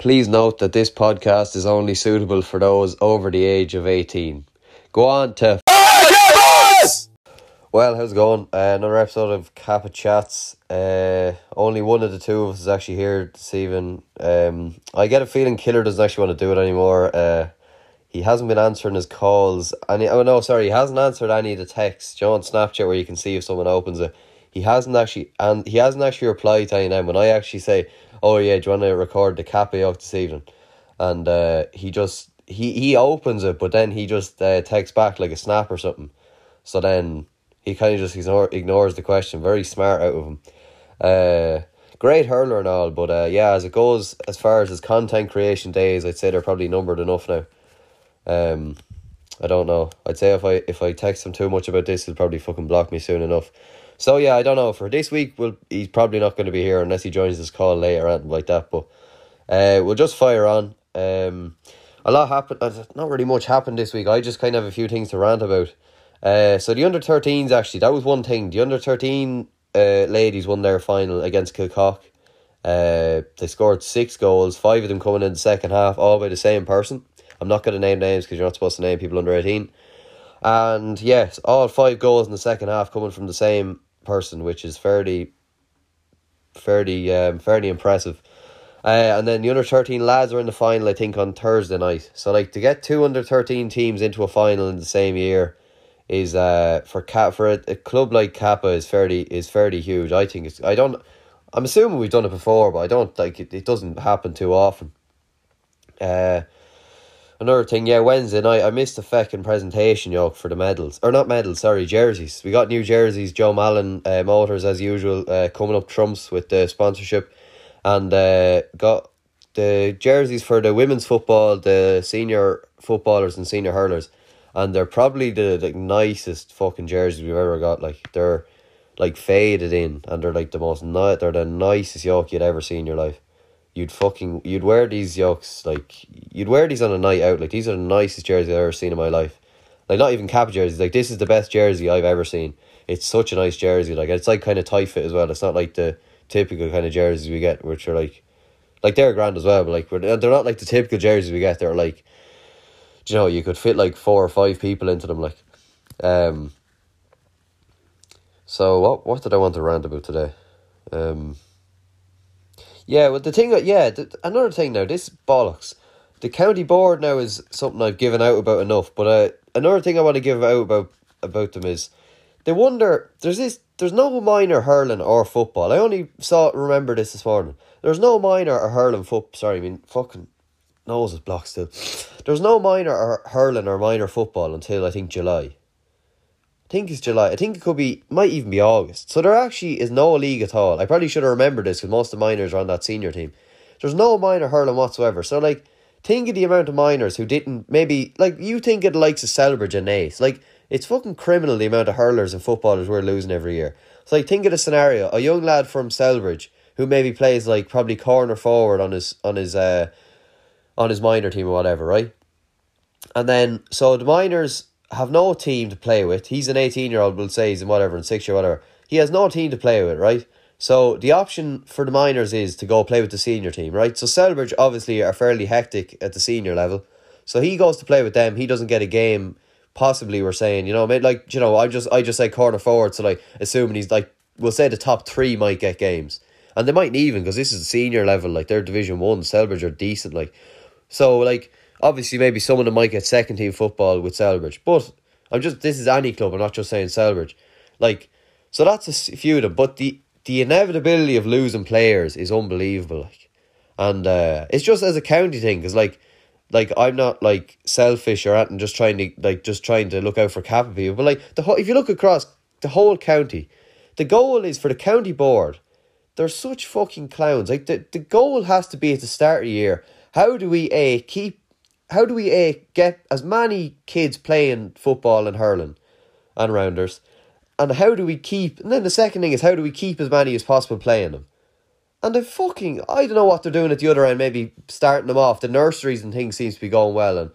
Please note that this podcast is only suitable for those over the age of 18. Go on to. Well, how's it going? Uh, another episode of Kappa Chats. Uh, only one of the two of us is actually here this evening. Um, I get a feeling Killer doesn't actually want to do it anymore. Uh, he hasn't been answering his calls. Any, oh no, sorry, he hasn't answered any of the texts. You know, on Snapchat where you can see if someone opens it. He hasn't actually, and he hasn't actually replied to any of them. When I actually say, "Oh yeah, do you want to record the Kappa this evening?" and uh, he just he he opens it, but then he just uh, texts back like a snap or something. So then he kind of just ignore, ignores the question. Very smart out of him. Uh, great hurler and all, but uh, yeah, as it goes, as far as his content creation days, I'd say they're probably numbered enough now. Um, I don't know. I'd say if I if I text him too much about this, he'll probably fucking block me soon enough. So yeah, I don't know. For this week, well, he's probably not going to be here unless he joins this call later anything like that. But uh, we'll just fire on. Um, a lot happened. Uh, not really much happened this week. I just kind of have a few things to rant about. Uh, so the under 13s actually that was one thing. The under thirteen uh, ladies won their final against Kilcock. Uh, they scored six goals, five of them coming in the second half, all by the same person. I'm not going to name names because you're not supposed to name people under 18. And yes, all five goals in the second half coming from the same person, which is fairly, fairly, um, fairly impressive. Uh, and then the under 13 lads are in the final, I think, on Thursday night. So, like, to get two under 13 teams into a final in the same year is uh for Cap for a, a club like Kappa is fairly is fairly huge. I think it's I don't I'm assuming we've done it before, but I don't like it, it doesn't happen too often. Uh another thing, yeah, Wednesday night I missed the fucking presentation yoke for the medals. Or not medals, sorry, jerseys. We got new jerseys, Joe Mallon uh, Motors as usual, uh, coming up trumps with the sponsorship and uh, got the jerseys for the women's football, the senior footballers and senior hurlers and they're probably the, the nicest fucking jerseys we've ever got. Like they're like faded in, and they're like the most ni- They're the nicest yoke you'd ever see in your life. You'd fucking you'd wear these yokes like you'd wear these on a night out. Like these are the nicest jerseys I've ever seen in my life. Like not even cap jerseys. Like this is the best jersey I've ever seen. It's such a nice jersey. Like it's like kind of tight fit as well. It's not like the typical kind of jerseys we get, which are like, like they're grand as well. But like they're not like the typical jerseys we get. They're like you know, you could fit like four or five people into them. Like, um. So what what did I want to rant about today? Um. Yeah, well, the thing, yeah, the, another thing now. This bollocks. The county board now is something I've given out about enough. But uh, another thing I want to give out about about them is they wonder. There's this. There's no minor hurling or football. I only saw remember this this morning. There's no minor or hurling foot. Sorry, I mean fucking nose is blocked still. There's no minor or hurling or minor football until I think July. I think it's July. I think it could be, might even be August. So there actually is no league at all. I probably should have remembered this because most of the minors are on that senior team. There's no minor hurling whatsoever. So like, think of the amount of minors who didn't maybe like you think it likes a Celbridge and Naas. Like it's fucking criminal the amount of hurlers and footballers we're losing every year. So like think of the scenario: a young lad from Celbridge who maybe plays like probably corner forward on his on his uh on his minor team or whatever, right? And then, so the minors have no team to play with. He's an 18 year old, we'll say he's in whatever, in six year, whatever. He has no team to play with, right? So the option for the minors is to go play with the senior team, right? So Celbridge obviously are fairly hectic at the senior level. So he goes to play with them. He doesn't get a game. Possibly, we're saying, you know, like you know, I just I just say corner forward. So like, assuming he's like, we'll say the top three might get games, and they mightn't even because this is the senior level. Like they're Division One. Celbridge are decent. Like so, like, obviously, maybe some of them might get second team football with Celbridge, but I'm just this is any club. I'm not just saying Celbridge. Like, so that's a few of them. But the the inevitability of losing players is unbelievable. Like, and uh, it's just as a county thing because like. Like I'm not like selfish or anything, just trying to like just trying to look out for Kappa people. But like the if you look across the whole county, the goal is for the county board. They're such fucking clowns. Like the, the goal has to be at the start of the year how do we a keep how do we a get as many kids playing football and hurling and rounders? And how do we keep and then the second thing is how do we keep as many as possible playing them? And the fucking I don't know what they're doing at the other end maybe starting them off. The nurseries and things seems to be going well and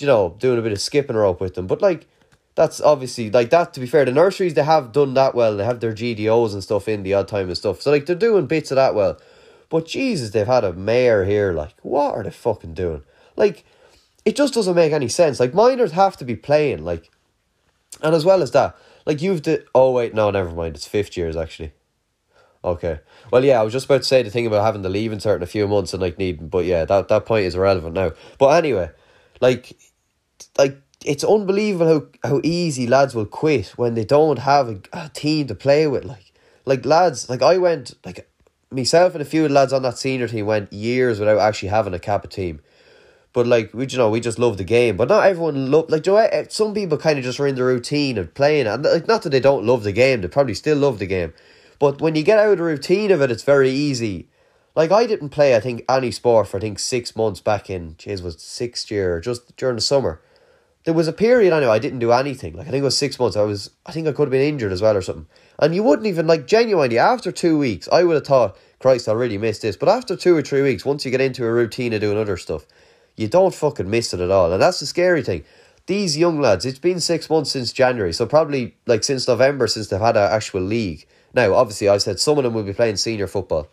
you know doing a bit of skipping rope with them. But like that's obviously like that to be fair the nurseries they have done that well. They have their GDOs and stuff in the odd time and stuff. So like they're doing bits of that well. But Jesus, they've had a mayor here. Like, what are they fucking doing? Like, it just doesn't make any sense. Like, minors have to be playing. Like, and as well as that, like you've the oh wait no never mind it's fifth years actually. Okay. Well, yeah, I was just about to say the thing about having to leave in certain a few months and like needing, but yeah, that that point is irrelevant now. But anyway, like, like it's unbelievable how how easy lads will quit when they don't have a, a team to play with. Like, like lads, like I went like myself and a few lads on that senior team went years without actually having a kappa team. But like we, you know, we just love the game. But not everyone love like. You know, eh, some people kind of just are in the routine of playing, and like not that they don't love the game. They probably still love the game, but when you get out of the routine of it, it's very easy. Like I didn't play, I think any sport for I think six months back in. Jeez, was sixth year just during the summer. There was a period I know I didn't do anything. Like I think it was six months. I was I think I could have been injured as well or something. And you wouldn't even like genuinely after two weeks. I would have thought, Christ, I really missed this. But after two or three weeks, once you get into a routine of doing other stuff, you don't fucking miss it at all. And that's the scary thing. These young lads, it's been six months since January, so probably like since November since they've had an actual league. Now, obviously, I said some of them will be playing senior football,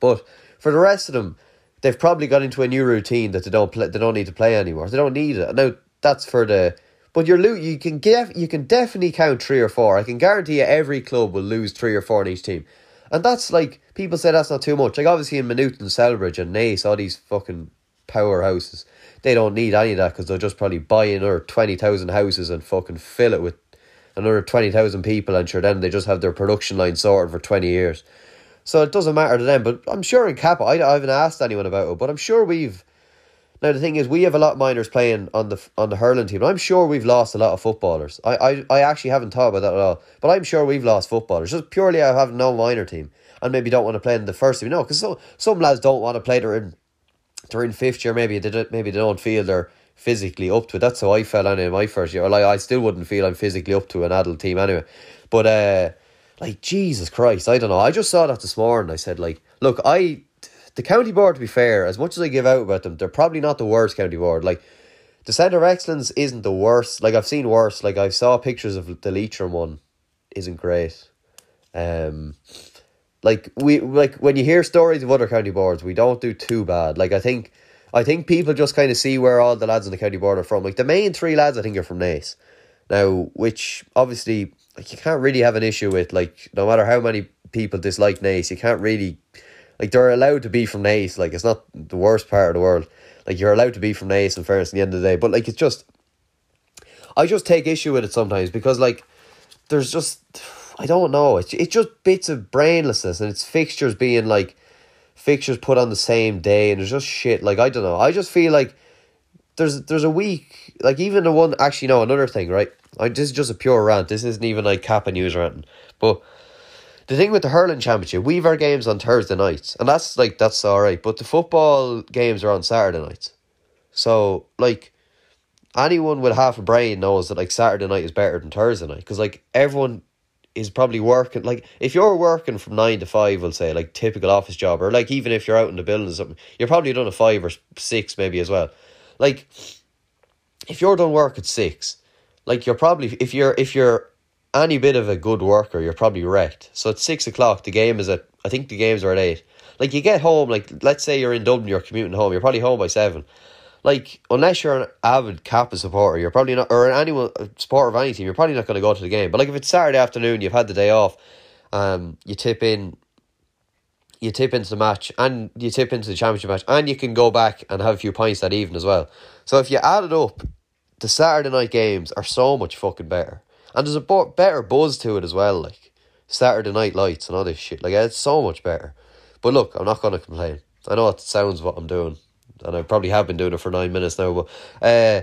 but for the rest of them, they've probably got into a new routine that they don't play, they don't need to play anymore. They don't need it. Now that's for the. But you're lo- you can get you can definitely count three or four. I can guarantee you every club will lose three or four in each team. And that's like people say that's not too much. Like obviously in Maynooth and Celbridge and Naas, all these fucking powerhouses. They don't need any of that because they'll just probably buy another 20,000 houses and fucking fill it with another 20,000 people and sure then they just have their production line sorted for 20 years. So it doesn't matter to them. But I'm sure in Kappa, I, I haven't asked anyone about it, but I'm sure we've. Now the thing is, we have a lot of minors playing on the on the hurling team. I'm sure we've lost a lot of footballers. I, I, I actually haven't thought about that at all. But I'm sure we've lost footballers just purely out of having no minor team and maybe don't want to play in the first team. No, because so, some lads don't want to play. They're in they're in fifth year, maybe they don't, maybe they don't feel they're physically up to it. That's how I felt in my first year. Like I still wouldn't feel I'm physically up to an adult team anyway. But uh, like Jesus Christ, I don't know. I just saw that this morning. I said like, look, I the county board to be fair, as much as I give out about them, they're probably not the worst county board. Like the centre of excellence isn't the worst. Like I've seen worse. Like I saw pictures of the Leitrim one, isn't great. Um, like we like when you hear stories of other county boards, we don't do too bad. Like I think I think people just kind of see where all the lads in the county board are from. Like the main three lads I think are from Naas Now, which obviously like you can't really have an issue with, like no matter how many people dislike Naas, you can't really like they're allowed to be from Naas. Like it's not the worst part of the world. Like you're allowed to be from Naas, in fairness at the end of the day. But like it's just I just take issue with it sometimes because like there's just I don't know. It's it's just bits of brainlessness and it's fixtures being like fixtures put on the same day and there's just shit. Like I don't know. I just feel like there's there's a week like even the one actually no another thing right. I this is just a pure rant. This isn't even like Kappa news ranting, but. The thing with the hurling championship, we've our games on Thursday nights, and that's like that's all right. But the football games are on Saturday nights, so like anyone with half a brain knows that like Saturday night is better than Thursday night because like everyone is probably working like if you're working from nine to five, we'll say like typical office job, or like even if you're out in the building or something, you're probably done a five or six maybe as well. Like if you're done work at six, like you're probably if you're if you're any bit of a good worker, you're probably wrecked. So at six o'clock, the game is at I think the games are at eight. Like you get home, like let's say you're in Dublin, you're commuting home, you're probably home by seven like unless you're an avid Kappa supporter, you're probably not, or anyone supporter of any team, you're probably not going to go to the game. But like if it's Saturday afternoon, you've had the day off, um, you tip in, you tip into the match, and you tip into the championship match, and you can go back and have a few pints that evening as well. So if you add it up, the Saturday night games are so much fucking better, and there's a bo- better buzz to it as well. Like Saturday night lights and all this shit, like it's so much better. But look, I'm not going to complain. I know it sounds what I'm doing and I probably have been doing it for nine minutes now. But uh,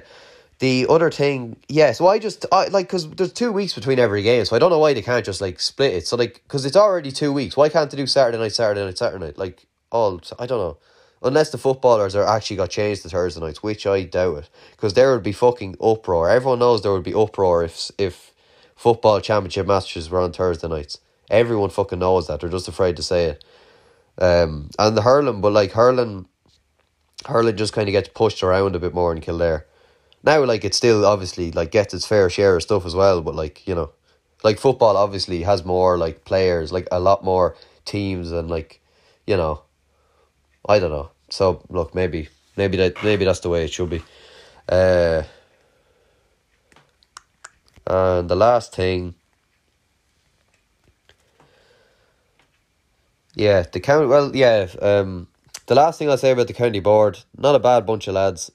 the other thing, yeah. So I just I like because there's two weeks between every game, so I don't know why they can't just like split it. So like because it's already two weeks, why can't they do Saturday night, Saturday night, Saturday night? Like all I don't know. Unless the footballers are actually got changed to Thursday nights, which I doubt it, because there would be fucking uproar. Everyone knows there would be uproar if if football championship matches were on Thursday nights. Everyone fucking knows that. They're just afraid to say it. Um, and the hurling, but like hurling, hurling just kind of gets pushed around a bit more in Kildare. Now, like, it still obviously, like, gets its fair share of stuff as well, but, like, you know, like, football obviously has more, like, players, like, a lot more teams and, like, you know, I don't know. So look, maybe maybe that maybe that's the way it should be. Uh, and the last thing, yeah, the county. Well, yeah. Um, the last thing I'll say about the county board, not a bad bunch of lads.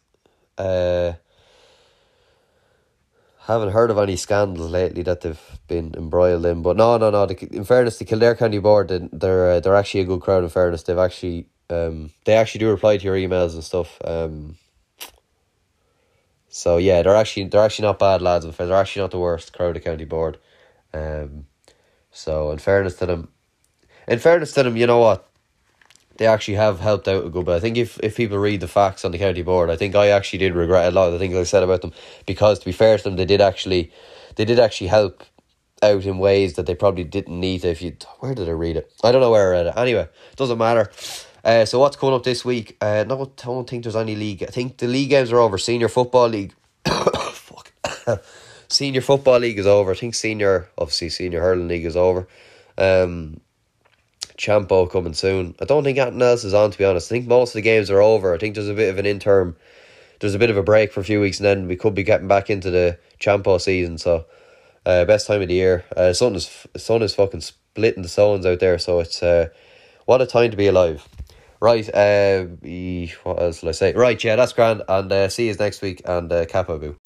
Uh, haven't heard of any scandals lately that they've been embroiled in. But no, no, no. The, in fairness, the Kildare County Board, they're uh, they're actually a good crowd. In fairness, they've actually um they actually do reply to your emails and stuff. Um. So yeah, they're actually they're actually not bad lads. In fact, they're actually not the worst crowd of County Board. Um. So in fairness to them, in fairness to them, you know what they actually have helped out a good bit. I think if, if people read the facts on the county board, I think I actually did regret a lot of the things I said about them because to be fair to them, they did actually they did actually help out in ways that they probably didn't need to. If you where did I read it? I don't know where I read it. Anyway, doesn't matter. Uh, so what's coming up this week? Uh, no, I don't think there's any league. I think the league games are over. Senior football league. Fuck. senior football league is over. I think senior, obviously, senior hurling league is over. Um, Champo coming soon. I don't think anything else is on, to be honest. I think most of the games are over. I think there's a bit of an interim, there's a bit of a break for a few weeks, and then we could be getting back into the Champo season. So, uh, best time of the year. Uh, sun is sun is fucking splitting the zones out there. So it's uh, what a time to be alive. Right, uh, what else will I say? Right, yeah, that's grand. And uh, see you next week. And uh, Capo Boo.